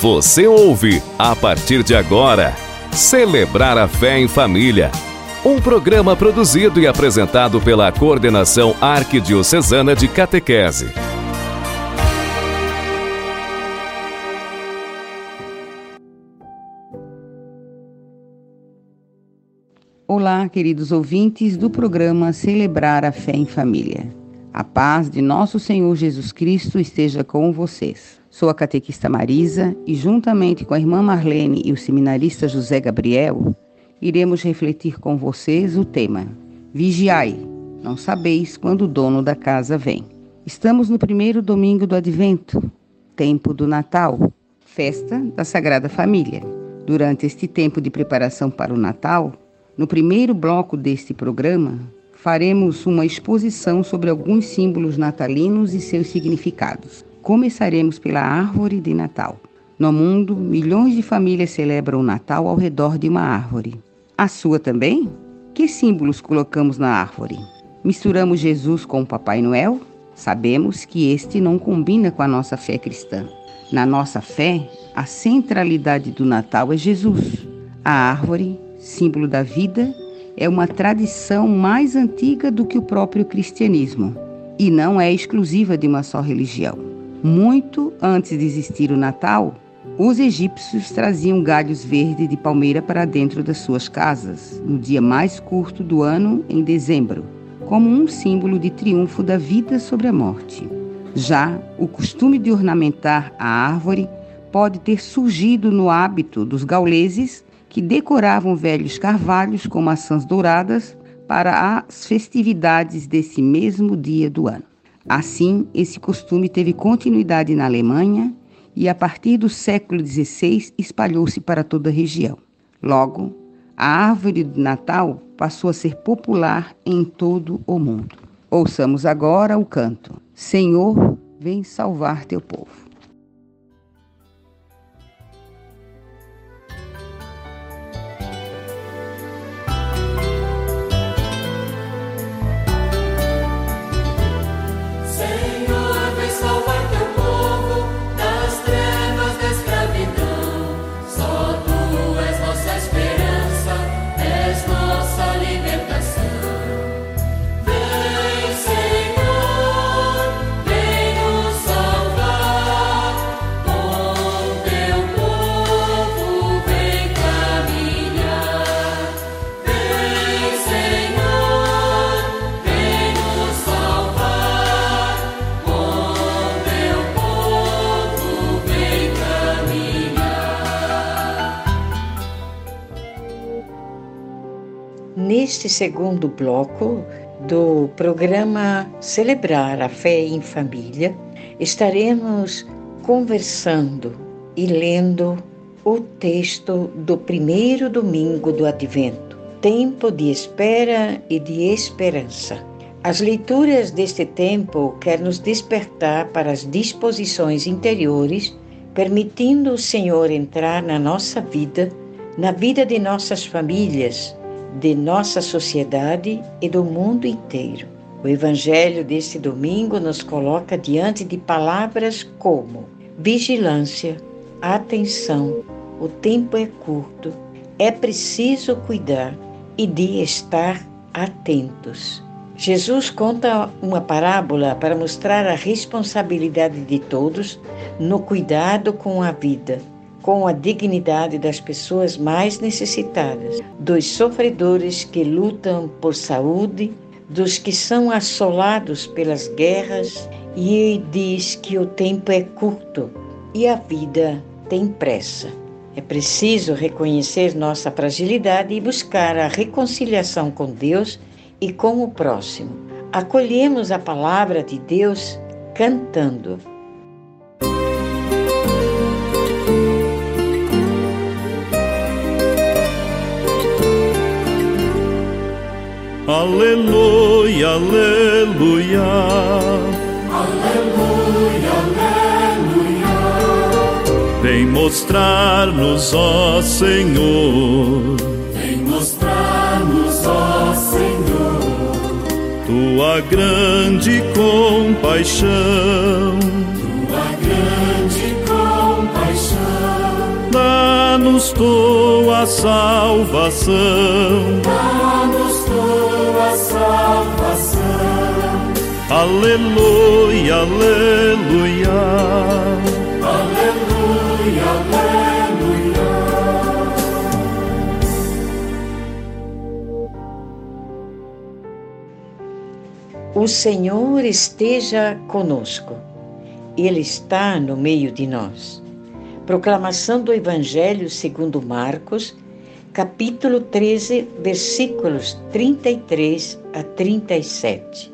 Você ouve, a partir de agora, Celebrar a Fé em Família. Um programa produzido e apresentado pela Coordenação Arquidiocesana de Catequese. Olá, queridos ouvintes do programa Celebrar a Fé em Família. A paz de nosso Senhor Jesus Cristo esteja com vocês. Sou a catequista Marisa e, juntamente com a irmã Marlene e o seminarista José Gabriel, iremos refletir com vocês o tema Vigiai, não sabeis quando o dono da casa vem. Estamos no primeiro domingo do Advento, tempo do Natal, festa da Sagrada Família. Durante este tempo de preparação para o Natal, no primeiro bloco deste programa, faremos uma exposição sobre alguns símbolos natalinos e seus significados. Começaremos pela árvore de Natal. No mundo, milhões de famílias celebram o Natal ao redor de uma árvore. A sua também? Que símbolos colocamos na árvore? Misturamos Jesus com o Papai Noel? Sabemos que este não combina com a nossa fé cristã. Na nossa fé, a centralidade do Natal é Jesus. A árvore, símbolo da vida, é uma tradição mais antiga do que o próprio cristianismo e não é exclusiva de uma só religião. Muito antes de existir o Natal, os egípcios traziam galhos verdes de palmeira para dentro das suas casas, no dia mais curto do ano, em dezembro, como um símbolo de triunfo da vida sobre a morte. Já o costume de ornamentar a árvore pode ter surgido no hábito dos gauleses que decoravam velhos carvalhos com maçãs douradas para as festividades desse mesmo dia do ano. Assim, esse costume teve continuidade na Alemanha e, a partir do século XVI, espalhou-se para toda a região. Logo, a árvore de Natal passou a ser popular em todo o mundo. Ouçamos agora o canto: Senhor, vem salvar teu povo. Neste segundo bloco do programa Celebrar a Fé em Família, estaremos conversando e lendo o texto do primeiro domingo do Advento, tempo de espera e de esperança. As leituras deste tempo quer nos despertar para as disposições interiores, permitindo o Senhor entrar na nossa vida, na vida de nossas famílias, de nossa sociedade e do mundo inteiro. O Evangelho deste domingo nos coloca diante de palavras como vigilância, atenção, o tempo é curto, é preciso cuidar e de estar atentos. Jesus conta uma parábola para mostrar a responsabilidade de todos no cuidado com a vida com a dignidade das pessoas mais necessitadas, dos sofredores que lutam por saúde, dos que são assolados pelas guerras, e diz que o tempo é curto e a vida tem pressa. É preciso reconhecer nossa fragilidade e buscar a reconciliação com Deus e com o próximo. Acolhemos a palavra de Deus cantando. Aleluia, aleluia. Aleluia, aleluia. Vem mostrar-nos, ó Senhor. Vem mostrar-nos, ó Senhor. Tua grande compaixão. Tua grande compaixão Dá-nos tua salvação. Dá-nos tua salvação. Aleluia, aleluia. Aleluia, aleluia. O Senhor esteja conosco. Ele está no meio de nós. Proclamação do Evangelho segundo Marcos, capítulo 13, versículos 33 a 37.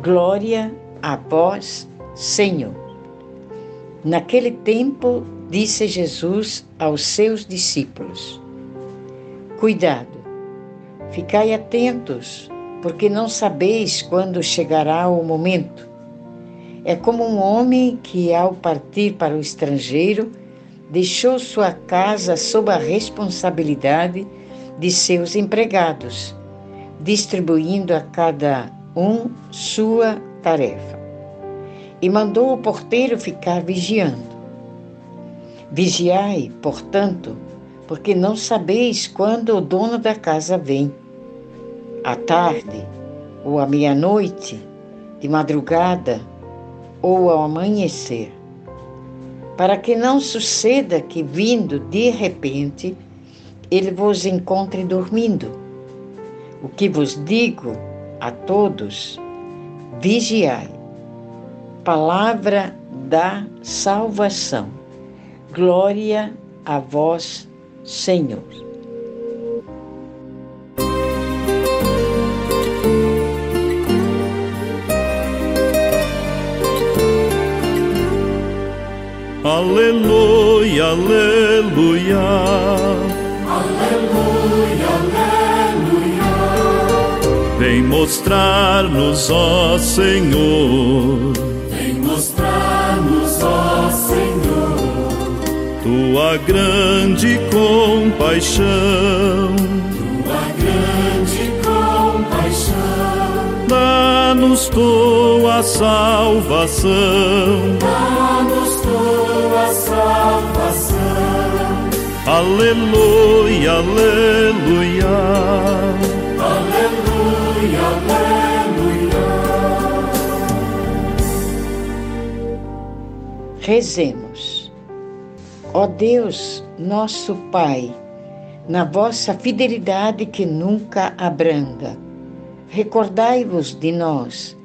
Glória a vós, Senhor. Naquele tempo, disse Jesus aos seus discípulos: Cuidado, ficai atentos, porque não sabeis quando chegará o momento é como um homem que, ao partir para o estrangeiro, deixou sua casa sob a responsabilidade de seus empregados, distribuindo a cada um sua tarefa. E mandou o porteiro ficar vigiando. Vigiai, portanto, porque não sabeis quando o dono da casa vem. À tarde, ou à meia-noite, de madrugada, ou ao amanhecer, para que não suceda que, vindo de repente, ele vos encontre dormindo. O que vos digo a todos, vigiai. Palavra da salvação. Glória a vós, Senhor. Aleluia, aleluia. Aleluia. Vem mostrar-nos, ó Senhor, Vem mostrar-nos, ó Senhor, tua grande compaixão. Dá-nos tua salvação. Dá-nos tua salvação. Aleluia, aleluia. Aleluia, aleluia. Rezemos. Ó Deus, nosso Pai, na vossa fidelidade que nunca abranda, recordai-vos de nós,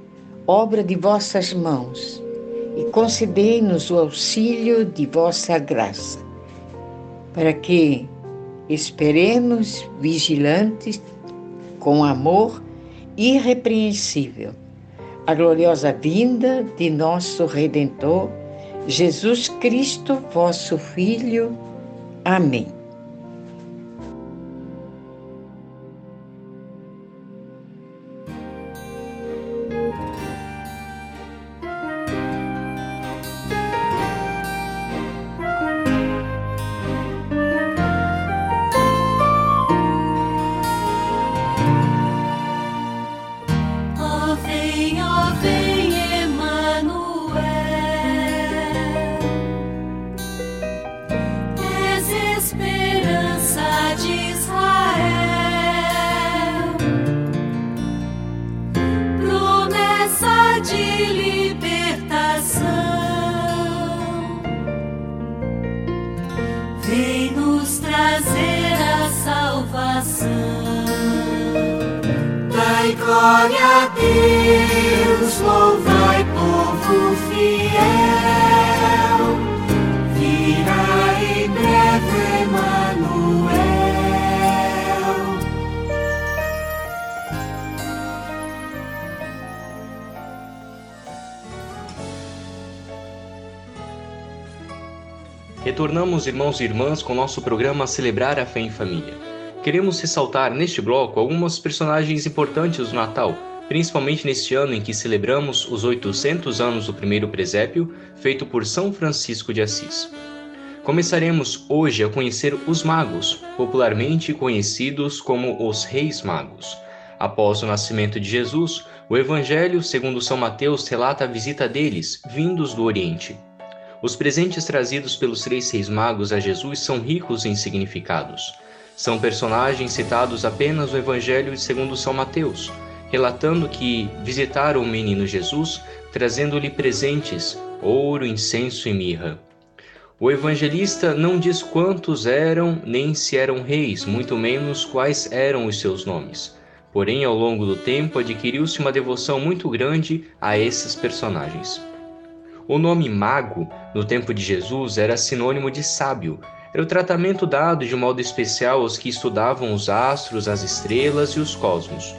obra de vossas mãos, e concedei-nos o auxílio de vossa graça, para que esperemos vigilantes com amor irrepreensível a gloriosa vinda de nosso Redentor, Jesus Cristo, vosso Filho. Amém. Glória a Deus, louvai povo fiel. Virá em breve Emanuel. Retornamos, irmãos e irmãs, com nosso programa Celebrar a Fé em Família. Queremos ressaltar neste bloco alguns personagens importantes do Natal, principalmente neste ano em que celebramos os 800 anos do primeiro presépio, feito por São Francisco de Assis. Começaremos hoje a conhecer os magos, popularmente conhecidos como os Reis Magos. Após o nascimento de Jesus, o Evangelho, segundo São Mateus, relata a visita deles, vindos do Oriente. Os presentes trazidos pelos três reis magos a Jesus são ricos em significados. São personagens citados apenas no Evangelho segundo São Mateus, relatando que visitaram o menino Jesus, trazendo-lhe presentes, ouro, incenso e mirra. O evangelista não diz quantos eram, nem se eram reis, muito menos quais eram os seus nomes. Porém, ao longo do tempo, adquiriu-se uma devoção muito grande a esses personagens. O nome mago, no tempo de Jesus, era sinônimo de sábio. Era o tratamento dado de modo especial aos que estudavam os astros, as estrelas e os cosmos.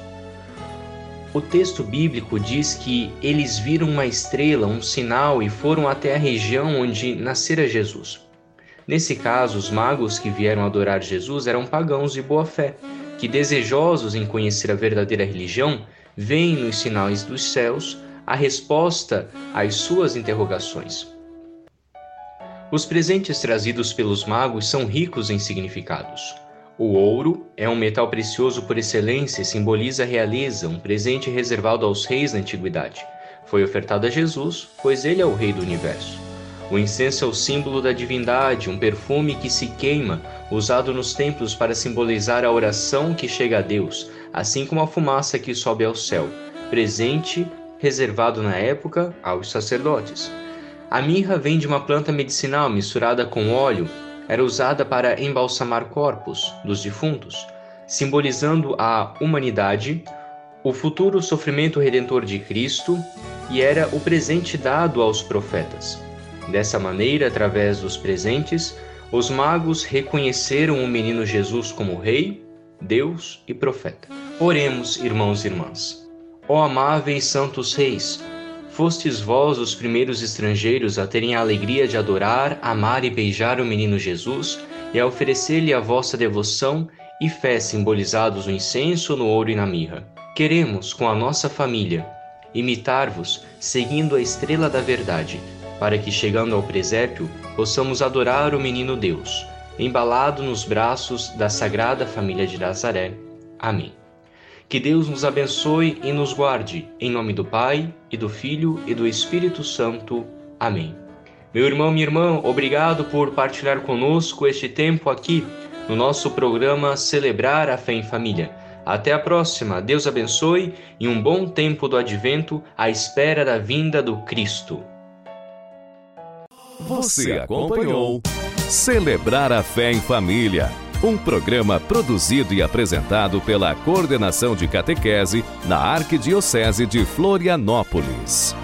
O texto bíblico diz que eles viram uma estrela, um sinal, e foram até a região onde nascera Jesus. Nesse caso, os magos que vieram adorar Jesus eram pagãos de boa fé, que, desejosos em conhecer a verdadeira religião, veem nos sinais dos céus a resposta às suas interrogações. Os presentes trazidos pelos magos são ricos em significados. O ouro é um metal precioso por excelência e simboliza a realeza, um presente reservado aos reis da antiguidade. Foi ofertado a Jesus, pois ele é o rei do universo. O incenso é o símbolo da divindade, um perfume que se queima, usado nos templos para simbolizar a oração que chega a Deus, assim como a fumaça que sobe ao céu, presente reservado na época aos sacerdotes. A mirra vem de uma planta medicinal misturada com óleo era usada para embalsamar corpos dos defuntos, simbolizando a humanidade, o futuro sofrimento redentor de Cristo e era o presente dado aos profetas. Dessa maneira, através dos presentes, os magos reconheceram o menino Jesus como Rei, Deus e Profeta. Oremos, irmãos e irmãs. Ó amáveis santos reis, Fostes vós os primeiros estrangeiros a terem a alegria de adorar, amar e beijar o menino Jesus e a oferecer-lhe a vossa devoção e fé simbolizados no incenso, no ouro e na mirra. Queremos, com a nossa família, imitar-vos, seguindo a estrela da verdade, para que, chegando ao presépio, possamos adorar o menino Deus, embalado nos braços da Sagrada Família de Nazaré. Amém. Que Deus nos abençoe e nos guarde, em nome do Pai, e do Filho e do Espírito Santo. Amém. Meu irmão, minha irmã, obrigado por partilhar conosco este tempo aqui no nosso programa Celebrar a Fé em Família. Até a próxima. Deus abençoe e um bom tempo do advento à espera da vinda do Cristo. Você acompanhou Celebrar a Fé em Família um programa produzido e apresentado pela Coordenação de Catequese na Arquidiocese de Florianópolis.